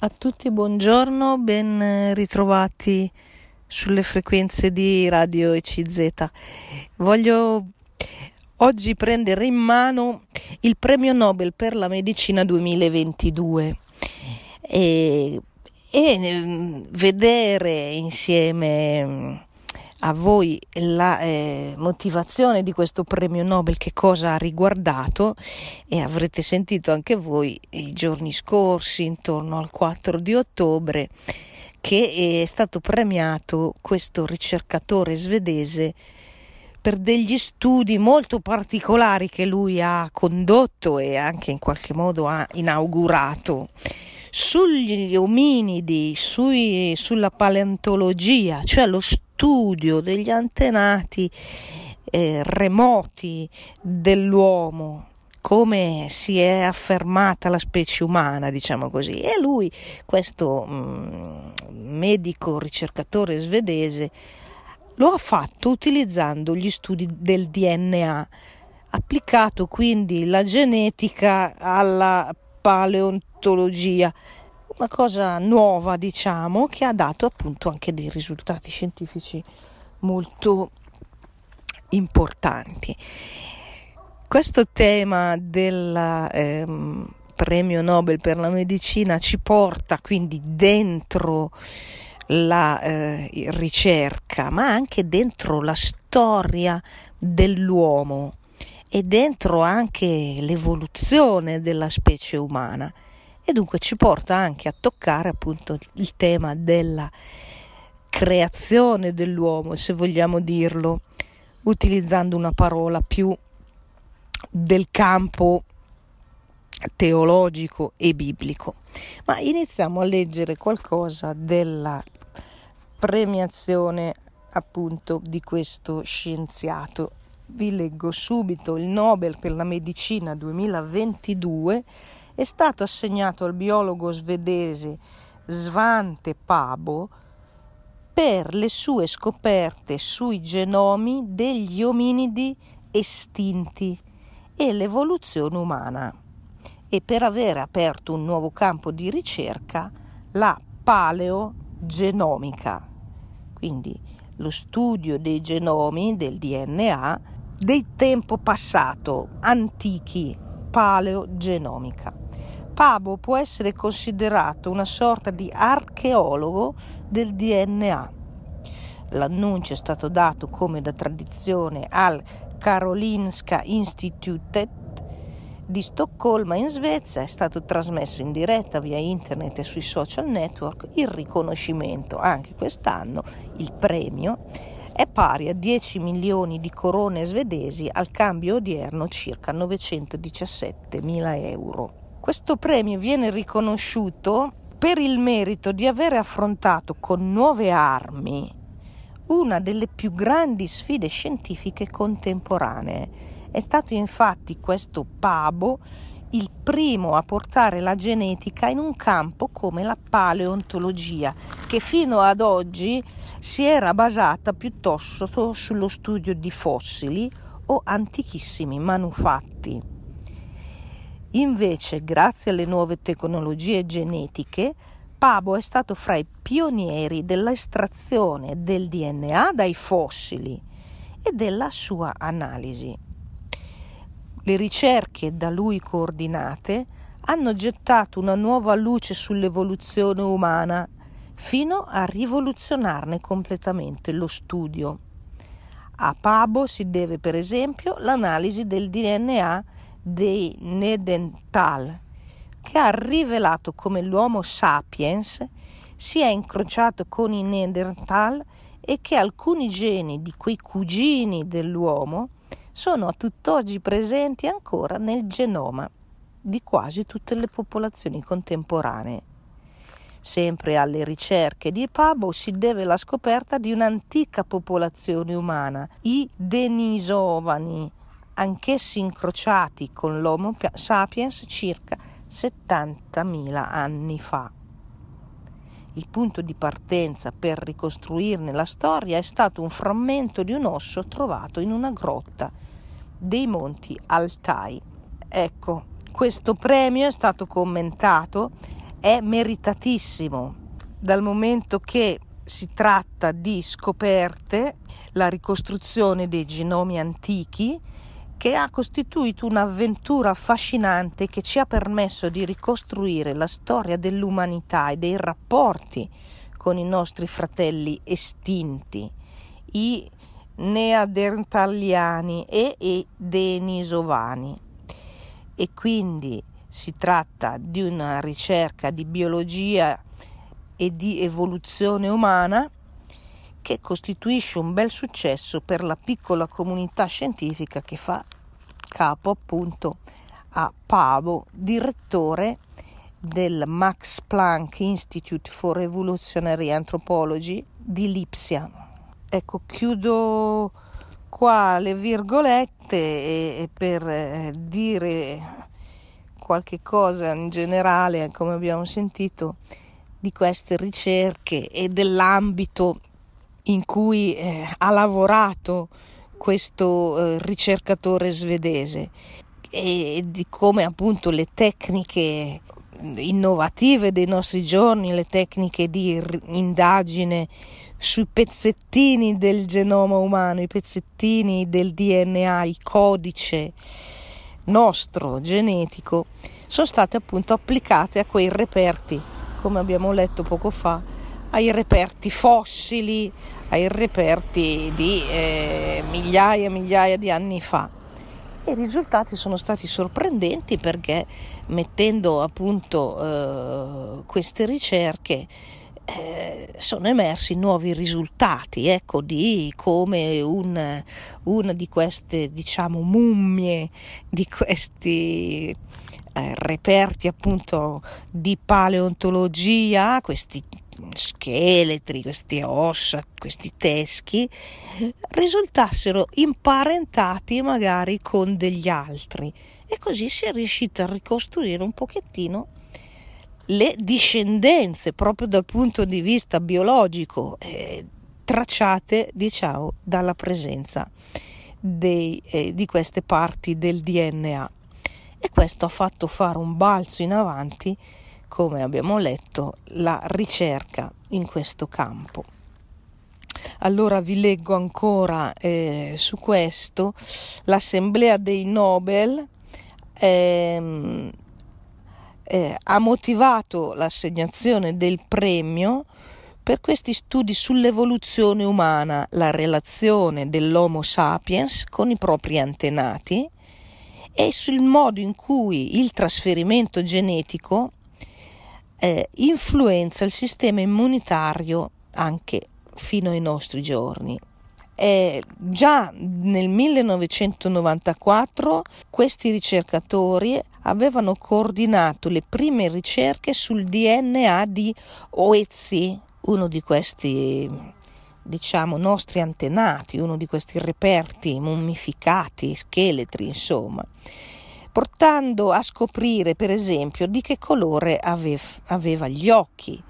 A tutti buongiorno, ben ritrovati sulle frequenze di Radio ECZ. Voglio oggi prendere in mano il premio Nobel per la medicina 2022 e, e mm, vedere insieme mm, a voi la eh, motivazione di questo premio Nobel, che cosa ha riguardato e avrete sentito anche voi i giorni scorsi, intorno al 4 di ottobre, che è stato premiato questo ricercatore svedese per degli studi molto particolari che lui ha condotto e anche in qualche modo ha inaugurato. Sugli ominidi, sui, sulla paleontologia, cioè lo studio degli antenati eh, remoti dell'uomo, come si è affermata la specie umana, diciamo così. E lui, questo mm, medico ricercatore svedese, lo ha fatto utilizzando gli studi del DNA, applicato quindi la genetica alla paleontologia, una cosa nuova diciamo che ha dato appunto anche dei risultati scientifici molto importanti. Questo tema del ehm, premio Nobel per la medicina ci porta quindi dentro la eh, ricerca, ma anche dentro la storia dell'uomo e dentro anche l'evoluzione della specie umana e dunque ci porta anche a toccare appunto il tema della creazione dell'uomo, se vogliamo dirlo, utilizzando una parola più del campo teologico e biblico. Ma iniziamo a leggere qualcosa della premiazione appunto di questo scienziato vi leggo subito il Nobel per la medicina 2022 è stato assegnato al biologo svedese Svante Pabo per le sue scoperte sui genomi degli ominidi estinti e l'evoluzione umana e per aver aperto un nuovo campo di ricerca, la paleogenomica, quindi lo studio dei genomi del DNA del tempo passato, antichi, paleogenomica. Pabo può essere considerato una sorta di archeologo del DNA. L'annuncio è stato dato come da tradizione al Karolinska Institutet di Stoccolma in Svezia, è stato trasmesso in diretta via internet e sui social network il riconoscimento, anche quest'anno il premio è pari a 10 milioni di corone svedesi, al cambio odierno circa 917 mila euro. Questo premio viene riconosciuto per il merito di aver affrontato con nuove armi una delle più grandi sfide scientifiche contemporanee. È stato infatti questo Pabo il primo a portare la genetica in un campo come la paleontologia, che fino ad oggi si era basata piuttosto sullo studio di fossili o antichissimi manufatti. Invece, grazie alle nuove tecnologie genetiche, Pabo è stato fra i pionieri dell'estrazione del DNA dai fossili e della sua analisi. Le ricerche da lui coordinate hanno gettato una nuova luce sull'evoluzione umana fino a rivoluzionarne completamente lo studio. A Pabo si deve per esempio l'analisi del DNA dei Nedental, che ha rivelato come l'Homo sapiens si è incrociato con i Neanderthal e che alcuni geni di quei cugini dell'uomo sono a tutt'oggi presenti ancora nel genoma di quasi tutte le popolazioni contemporanee. Sempre alle ricerche di Pabo si deve la scoperta di un'antica popolazione umana, i Denisovani, anch'essi incrociati con l'Homo sapiens circa 70.000 anni fa. Il punto di partenza per ricostruirne la storia è stato un frammento di un osso trovato in una grotta dei monti Altai. Ecco, questo premio è stato commentato è meritatissimo dal momento che si tratta di scoperte, la ricostruzione dei genomi antichi, che ha costituito un'avventura affascinante che ci ha permesso di ricostruire la storia dell'umanità e dei rapporti con i nostri fratelli estinti, i neandertaliani e i denisovani. E quindi si tratta di una ricerca di biologia e di evoluzione umana che costituisce un bel successo per la piccola comunità scientifica che fa capo appunto a Pavo, direttore del Max Planck Institute for Evolutionary Anthropology di Lipsia. Ecco, chiudo qua le virgolette e, e per eh, dire qualche cosa in generale, come abbiamo sentito, di queste ricerche e dell'ambito in cui eh, ha lavorato questo eh, ricercatore svedese. E di come appunto le tecniche innovative dei nostri giorni, le tecniche di indagine sui pezzettini del genoma umano, i pezzettini del DNA, il codice nostro genetico, sono state appunto applicate a quei reperti, come abbiamo letto poco fa, ai reperti fossili, ai reperti di eh, migliaia e migliaia di anni fa. I risultati sono stati sorprendenti perché mettendo appunto eh, queste ricerche eh, sono emersi nuovi risultati, ecco, di come un, una di queste, diciamo, mummie, di questi eh, reperti appunto di paleontologia, questi scheletri, queste ossa, questi teschi, risultassero imparentati magari con degli altri. E così si è riuscito a ricostruire un pochettino le discendenze proprio dal punto di vista biologico eh, tracciate diciamo dalla presenza dei, eh, di queste parti del DNA e questo ha fatto fare un balzo in avanti come abbiamo letto, la ricerca in questo campo. Allora vi leggo ancora eh, su questo. L'Assemblea dei Nobel ehm, eh, ha motivato l'assegnazione del premio per questi studi sull'evoluzione umana, la relazione dell'Homo sapiens con i propri antenati e sul modo in cui il trasferimento genetico eh, influenza il sistema immunitario anche fino ai nostri giorni. Eh, già nel 1994 questi ricercatori avevano coordinato le prime ricerche sul DNA di Oezi, uno di questi diciamo nostri antenati, uno di questi reperti mummificati, scheletri, insomma portando a scoprire per esempio di che colore avev- aveva gli occhi,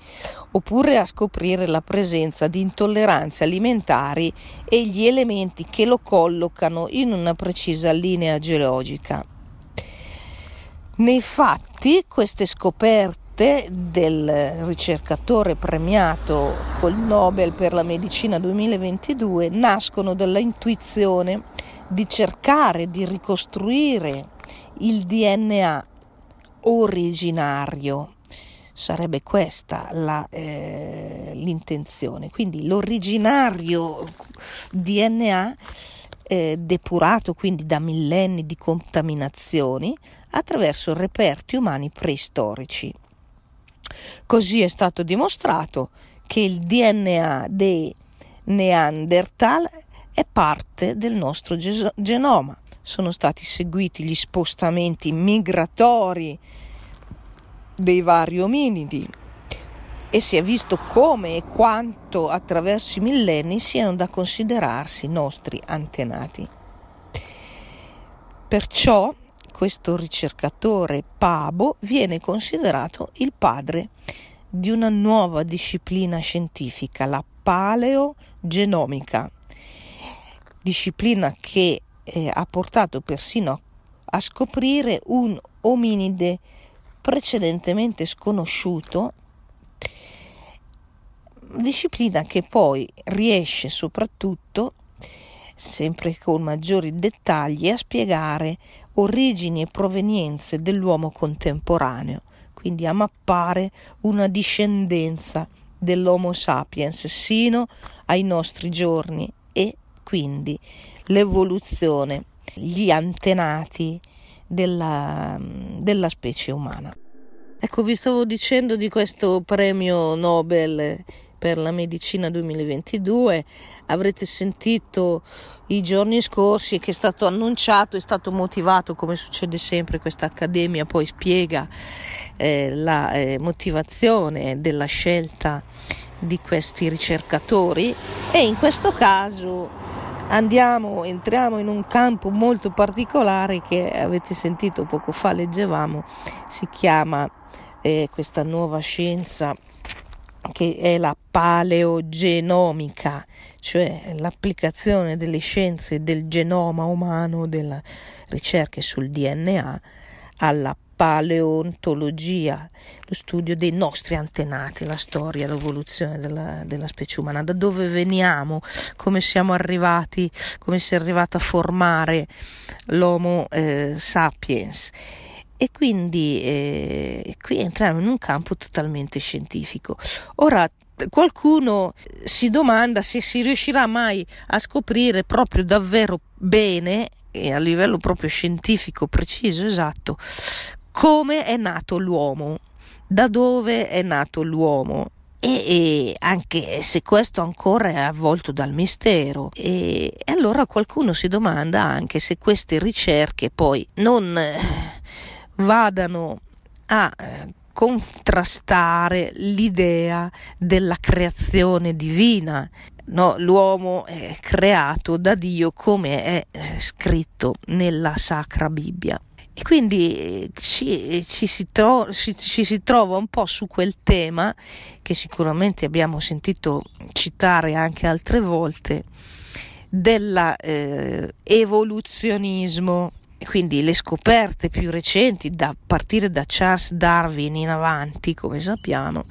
oppure a scoprire la presenza di intolleranze alimentari e gli elementi che lo collocano in una precisa linea geologica. Nei fatti queste scoperte del ricercatore premiato col Nobel per la medicina 2022 nascono dalla intuizione di cercare di ricostruire il DNA originario. Sarebbe questa la, eh, l'intenzione. Quindi l'originario DNA eh, depurato quindi da millenni di contaminazioni attraverso reperti umani preistorici. Così è stato dimostrato che il DNA dei Neanderthal è parte del nostro genoma sono stati seguiti gli spostamenti migratori dei vari ominidi e si è visto come e quanto attraverso i millenni siano da considerarsi nostri antenati. Perciò questo ricercatore Pabo viene considerato il padre di una nuova disciplina scientifica, la paleogenomica, disciplina che eh, ha portato persino a scoprire un ominide precedentemente sconosciuto, disciplina che poi riesce soprattutto, sempre con maggiori dettagli, a spiegare origini e provenienze dell'uomo contemporaneo, quindi a mappare una discendenza dell'Homo sapiens sino ai nostri giorni e quindi l'evoluzione, gli antenati della, della specie umana. Ecco, vi stavo dicendo di questo premio Nobel per la medicina 2022. Avrete sentito i giorni scorsi che è stato annunciato, è stato motivato, come succede sempre, questa accademia poi spiega eh, la eh, motivazione della scelta di questi ricercatori e in questo caso andiamo, entriamo in un campo molto particolare che avete sentito poco fa, leggevamo, si chiama eh, questa nuova scienza che è la paleogenomica, cioè l'applicazione delle scienze del genoma umano, delle ricerche sul DNA, alla paleontologia, lo studio dei nostri antenati, la storia, l'evoluzione della, della, specie umana, da dove veniamo, come siamo arrivati, come si è arrivato a formare l'Homo eh, sapiens. E quindi eh, qui entriamo in un campo totalmente scientifico. Ora, qualcuno si domanda se si riuscirà mai a scoprire proprio davvero bene e a livello proprio scientifico preciso esatto come è nato l'uomo, da dove è nato l'uomo. E, e, anche se questo ancora è avvolto dal mistero e, e allora qualcuno si domanda anche se queste ricerche poi non eh, vadano a eh, contrastare l'idea della creazione divina. No, l'uomo è creato da Dio come è eh, scritto nella Sacra Bibbia. E quindi ci, ci, si tro- ci, ci, si trova un po' su quel tema che sicuramente abbiamo sentito citare anche altre volte dell'evoluzionismo. Eh, quindi le scoperte più recenti, da partire da Charles Darwin in avanti, come sappiamo,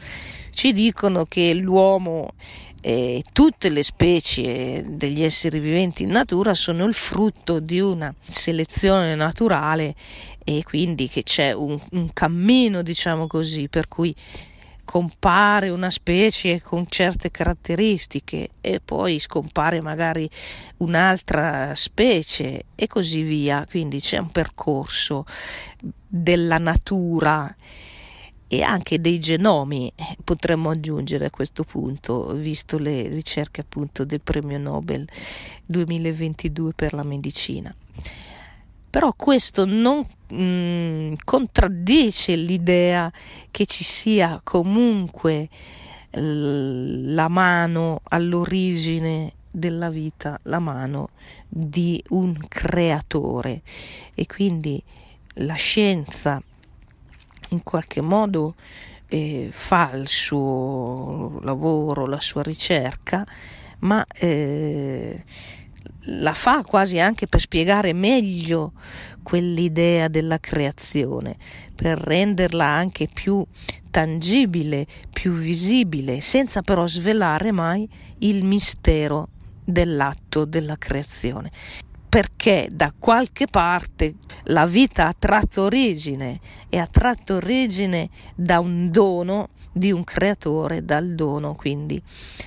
ci dicono che l'uomo e tutte le specie degli esseri viventi in natura sono il frutto di una selezione naturale e quindi che c'è un, un cammino, diciamo così, per cui compare una specie con certe caratteristiche e poi scompare magari un'altra specie e così via. Quindi c'è un percorso della natura e anche dei genomi eh, potremmo aggiungere a questo punto, visto le ricerche appunto del premio Nobel 2022 per la medicina. Però questo non mh, mm, contraddice l'idea che ci sia comunque la mano all'origine della vita, la mano di un creatore e quindi la scienza in qualche modo eh, fa il suo lavoro, la sua ricerca, ma eh, la fa quasi anche per spiegare meglio quell'idea della creazione, per renderla anche più tangibile, più visibile, senza però svelare mai il mistero dell'atto della creazione perché da qualche parte la vita ha tratto origine e ha tratto origine da un dono di un creatore, dal dono quindi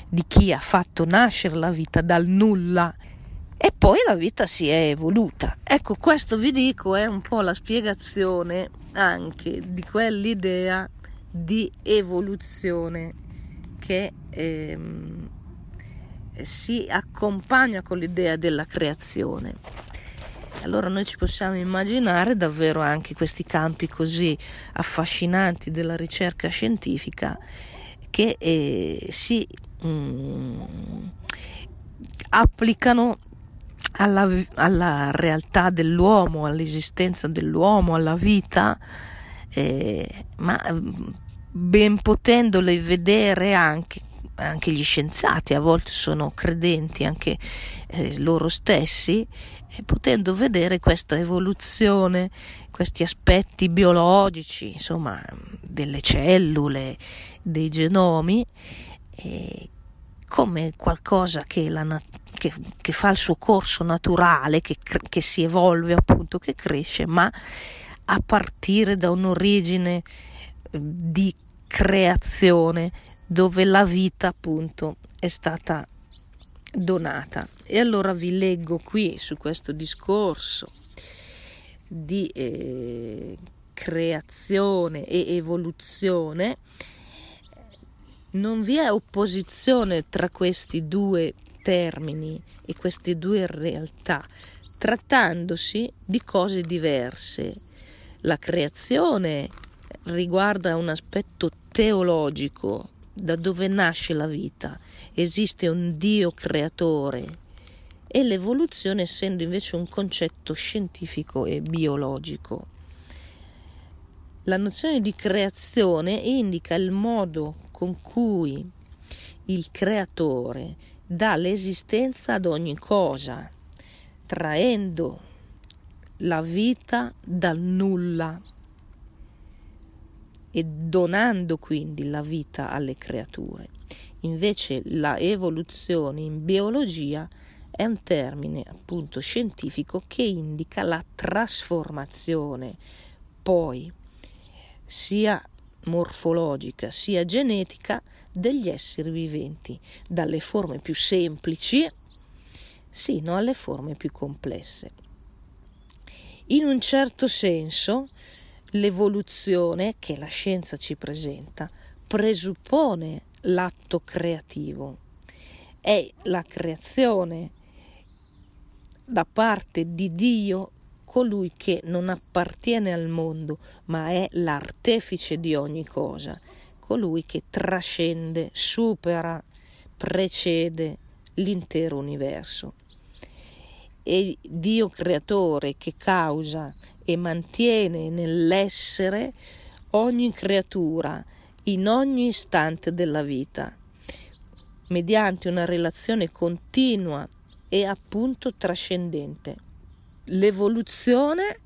di chi ha fatto nascere la vita dal nulla e poi la vita si è evoluta. Ecco, questo vi dico è un po' la spiegazione anche di quell'idea di evoluzione che ehm, si accompagna con l'idea della creazione. Allora noi ci possiamo immaginare davvero anche questi campi così affascinanti della ricerca scientifica che eh, si mm, applicano alla, alla, realtà dell'uomo, all'esistenza dell'uomo, alla vita, eh, ma mm, ben potendole vedere anche anche gli scienziati a volte sono credenti anche eh, loro stessi, e potendo vedere questa evoluzione, questi aspetti biologici, insomma, delle cellule, dei genomi, eh, come qualcosa che, la, che, che, fa il suo corso naturale, che, che si evolve appunto, che cresce, ma a partire da un'origine eh, di creazione dove la vita appunto è stata donata. E allora vi leggo qui su questo discorso di eh, creazione e evoluzione. Non vi è opposizione tra questi due termini e queste due realtà, trattandosi di cose diverse. La creazione riguarda un aspetto teologico, da dove nasce la vita. Esiste un Dio creatore e l'evoluzione essendo invece un concetto scientifico e biologico. La nozione di creazione indica il modo con cui il creatore dà l'esistenza ad ogni cosa, traendo la vita dal nulla e donando quindi la vita alle creature. Invece la evoluzione in biologia è un termine appunto scientifico che indica la trasformazione poi sia morfologica sia genetica degli esseri viventi dalle forme più semplici sino alle forme più complesse. In un certo senso l'evoluzione che la scienza ci presenta presuppone l'atto creativo. È la creazione da parte di Dio colui che non appartiene al mondo, ma è l'artefice di ogni cosa, colui che trascende, supera, precede l'intero universo. E Dio creatore che causa e mantiene nell'essere ogni creatura in ogni istante della vita, mediante una relazione continua e appunto trascendente. L'evoluzione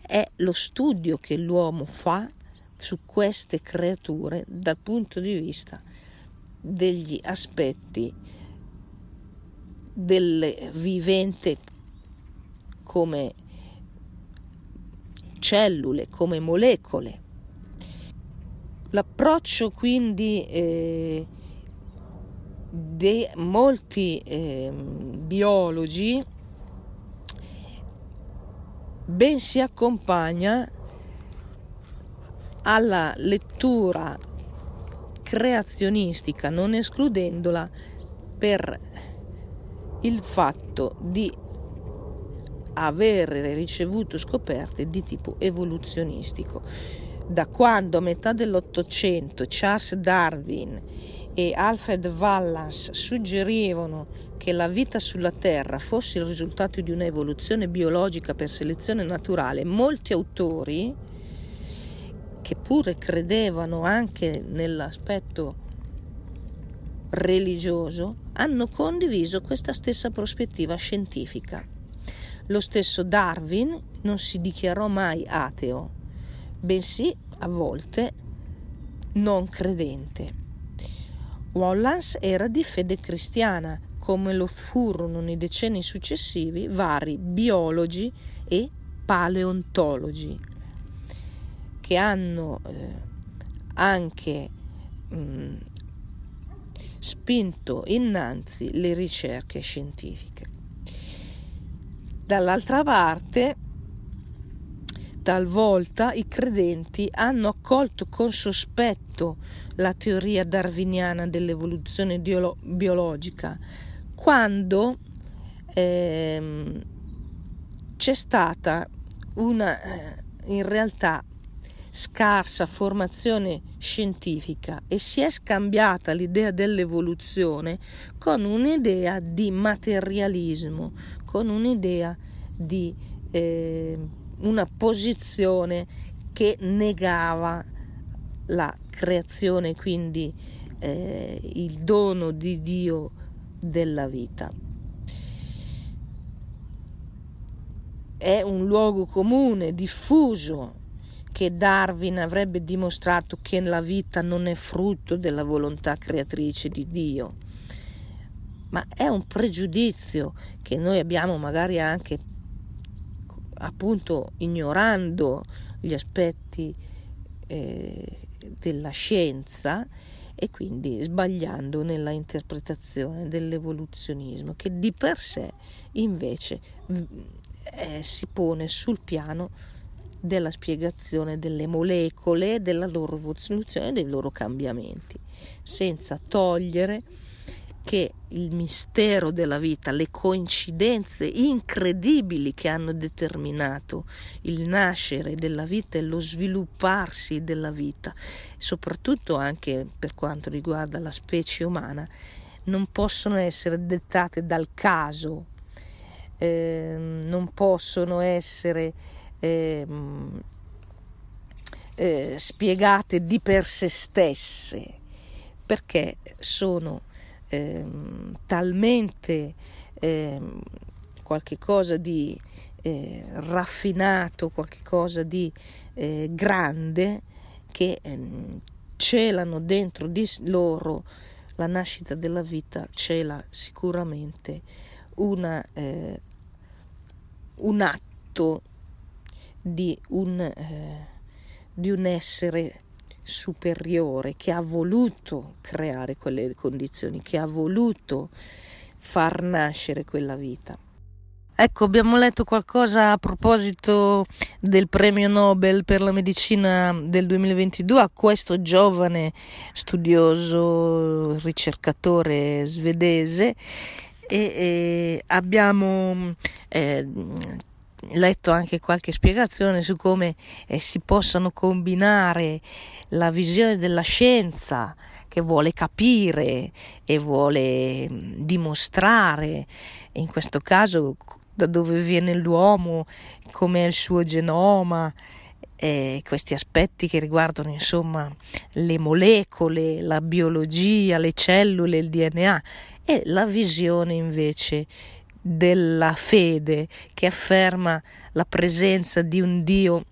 è lo studio che l'uomo fa su queste creature dal punto di vista degli aspetti del vivente come cellule, come molecole. L'approccio quindi eh, di molti eh, biologi ben si accompagna alla lettura creazionistica, non escludendola per il fatto di avere ricevuto scoperte di tipo evoluzionistico. Da quando a metà dell'Ottocento Charles Darwin e Alfred Wallace suggerivano che la vita sulla Terra fosse il risultato di un'evoluzione biologica per selezione naturale, molti autori, che pure credevano anche nell'aspetto religioso, hanno condiviso questa stessa prospettiva scientifica. Lo stesso Darwin non si dichiarò mai ateo, bensì a volte non credente. Wallace era di fede cristiana, come lo furono nei decenni successivi vari biologi e paleontologi, che hanno eh, anche mh, mm, spinto innanzi le ricerche scientifiche. Dall'altra parte, talvolta i credenti hanno accolto con sospetto la teoria darwiniana dell'evoluzione biolo- biologica quando ehm, c'è stata una eh, in realtà scarsa formazione scientifica e si è scambiata l'idea dell'evoluzione con un'idea di materialismo, con un'idea di eh, una posizione che negava la creazione, quindi eh, il dono di Dio della vita. È un luogo comune, diffuso, che Darwin avrebbe dimostrato che la vita non è frutto della volontà creatrice di Dio, ma è un pregiudizio che noi abbiamo magari anche appunto ignorando gli aspetti eh, della scienza e quindi sbagliando nella interpretazione dell'evoluzionismo che di per sé invece eh, si pone sul piano della spiegazione delle molecole, della loro evoluzione e dei loro cambiamenti, senza togliere che il mistero della vita, le coincidenze incredibili che hanno determinato il nascere della vita e lo svilupparsi della vita, soprattutto anche per quanto riguarda la specie umana, non possono essere dettate dal caso, eh, non possono essere eh, eh, spiegate di per sé stesse, perché sono eh, talmente eh, qualche cosa di eh, raffinato, qualche cosa di eh, grande che ehm, celano dentro di loro la nascita della vita, cela sicuramente una, eh, un atto di un, eh, di un essere superiore che ha voluto creare quelle condizioni, che ha voluto far nascere quella vita. Ecco, abbiamo letto qualcosa a proposito del premio Nobel per la medicina del 2022 a questo giovane studioso, ricercatore svedese e, e abbiamo eh, letto anche qualche spiegazione su come eh, si possano combinare la visione della scienza che vuole capire e vuole mm, dimostrare, in questo caso da dove viene l'uomo, com'è il suo genoma, eh, questi aspetti che riguardano insomma le molecole, la biologia, le cellule, il DNA e la visione invece della fede che afferma la presenza di un Dio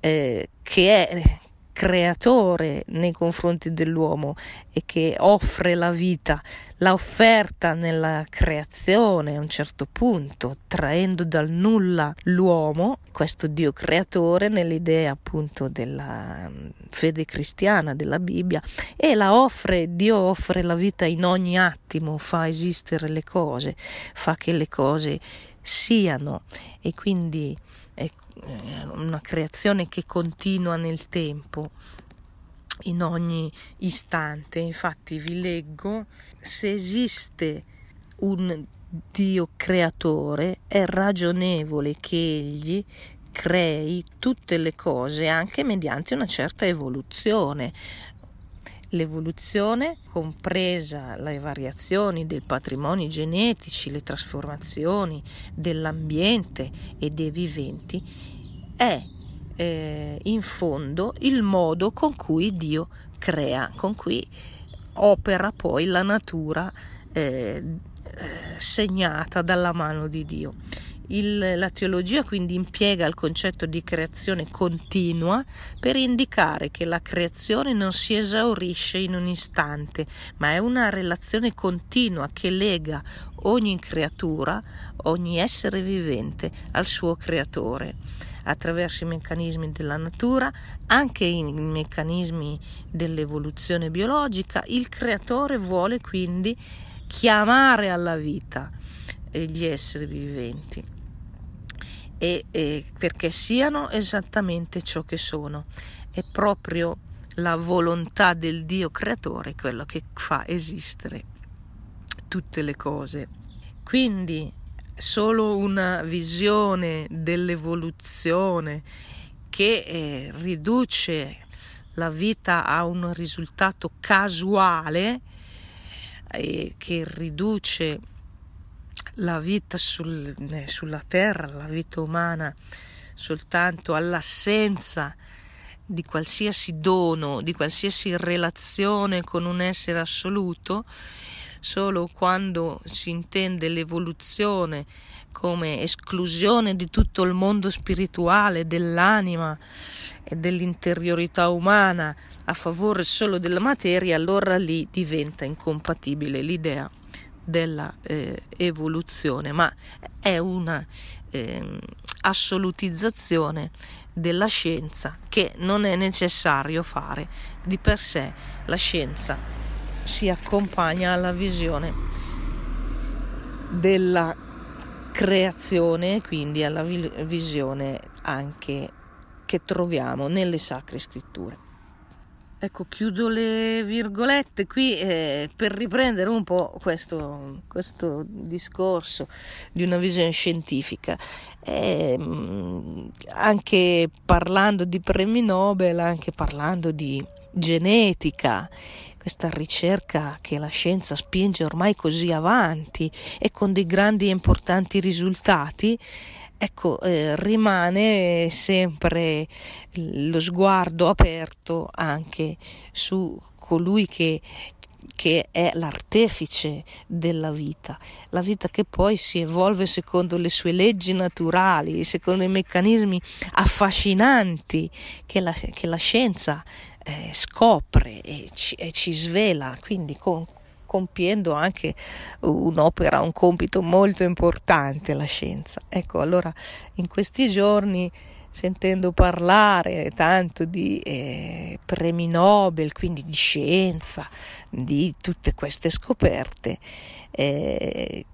eh, che è creatore nei confronti dell'uomo e che offre la vita, l'ha offerta nella creazione a un certo punto, traendo dal nulla l'uomo, questo Dio creatore, nell'idea appunto della mm, fede cristiana, della Bibbia, e la offre, Dio offre la vita in ogni attimo, fa esistere le cose, fa che le cose siano. E quindi eh, una creazione che continua nel tempo in ogni istante. Infatti vi leggo, se esiste un Dio creatore, è ragionevole che egli crei tutte le cose anche mediante una certa evoluzione. L'evoluzione, compresa le variazioni dei patrimoni genetici, le trasformazioni dell'ambiente e dei viventi, è eh, in fondo il modo con cui Dio crea, con cui opera poi la natura eh, segnata dalla mano di Dio. Il, la teologia quindi impiega il concetto di creazione continua per indicare che la creazione non si esaurisce in un istante, ma è una relazione continua che lega ogni creatura, ogni essere vivente al suo creatore attraverso i meccanismi della natura, anche i meccanismi dell'evoluzione biologica. Il creatore vuole quindi chiamare alla vita gli esseri viventi e, e perché siano esattamente ciò che sono. È proprio la volontà del Dio creatore quello che fa esistere tutte le cose. Quindi solo una visione dell'evoluzione che eh, riduce la vita a un risultato casuale, eh, che riduce la vita sul, eh, sulla terra, la vita umana, soltanto all'assenza di qualsiasi dono, di qualsiasi relazione con un essere assoluto, solo quando si intende l'evoluzione come esclusione di tutto il mondo spirituale, dell'anima e dell'interiorità umana a favore solo della materia, allora lì diventa incompatibile l'idea della eh, evoluzione, ma è una eh, assolutizzazione della scienza che non è necessario fare di per sé. La scienza si accompagna alla visione della creazione, quindi alla visione anche che troviamo nelle sacre scritture. Ecco, chiudo le virgolette qui eh, per riprendere un po' questo, questo, discorso di una visione scientifica. Eh, anche parlando di premi Nobel, anche parlando di genetica, questa ricerca che la scienza spinge ormai così avanti e con dei grandi e importanti risultati, ecco, eh, rimane sempre lo sguardo aperto anche su colui che, che è l'artefice della vita, la vita che poi si evolve secondo le sue leggi naturali, secondo i meccanismi affascinanti che la, che la scienza eh, scopre e ci, e ci, svela, quindi con, compiendo anche un'opera, un compito molto importante la scienza. Ecco, allora in questi giorni sentendo parlare tanto di eh, premi Nobel, quindi di scienza, di tutte queste scoperte, eh,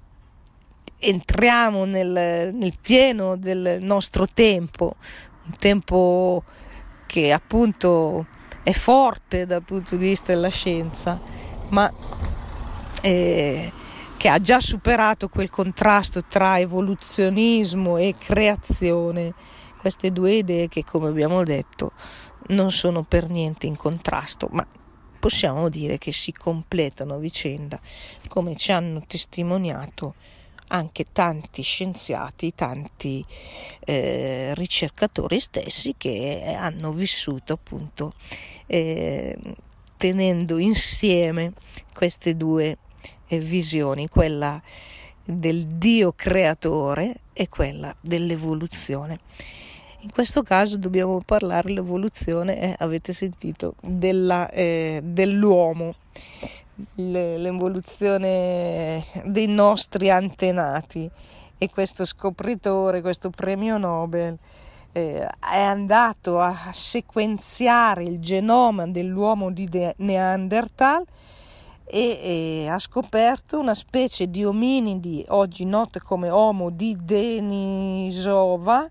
entriamo nel, nel, pieno del nostro tempo, un tempo che appunto è forte dal punto di vista della scienza, ma eh, che ha già superato quel contrasto tra evoluzionismo e creazione, queste due idee che come abbiamo detto non sono per niente in contrasto, ma possiamo dire che si completano a vicenda, come ci hanno testimoniato anche tanti scienziati, tanti eh, ricercatori stessi che hanno vissuto appunto eh, tenendo insieme queste due visioni, quella del Dio creatore e quella dell'evoluzione. In questo caso dobbiamo parlare dell'evoluzione, eh, avete sentito, della, eh, dell'uomo, l'evoluzione dei nostri antenati e questo scopritore, questo premio Nobel eh, è andato a sequenziare il genoma dell'uomo di Neanderthal e, e, ha scoperto una specie di ominidi oggi note come Homo di Denisova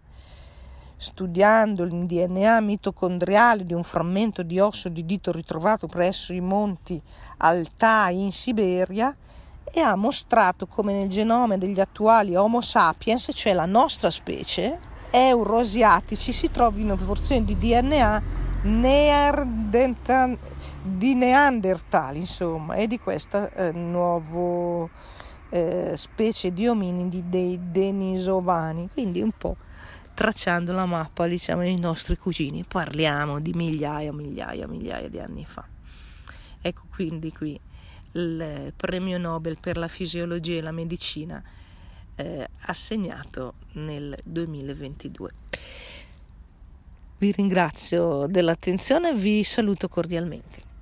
studiando il DNA mitocondriale di un frammento di osso di dito ritrovato presso i monti Altai in Siberia e ha mostrato come nel genoma degli attuali Homo sapiens, cioè la nostra specie, euroasiatici, si trovino porzioni di DNA di Neanderthal, insomma, e di questa eh, nuova eh, specie di ominidi dei denisovani, quindi un po' tracciando la mappa, diciamo, dei nostri cugini. Parliamo di migliaia, migliaia, migliaia di anni fa. Ecco quindi qui il premio Nobel per la fisiologia e la medicina eh, assegnato nel 2022. Vi ringrazio dell'attenzione e vi saluto cordialmente.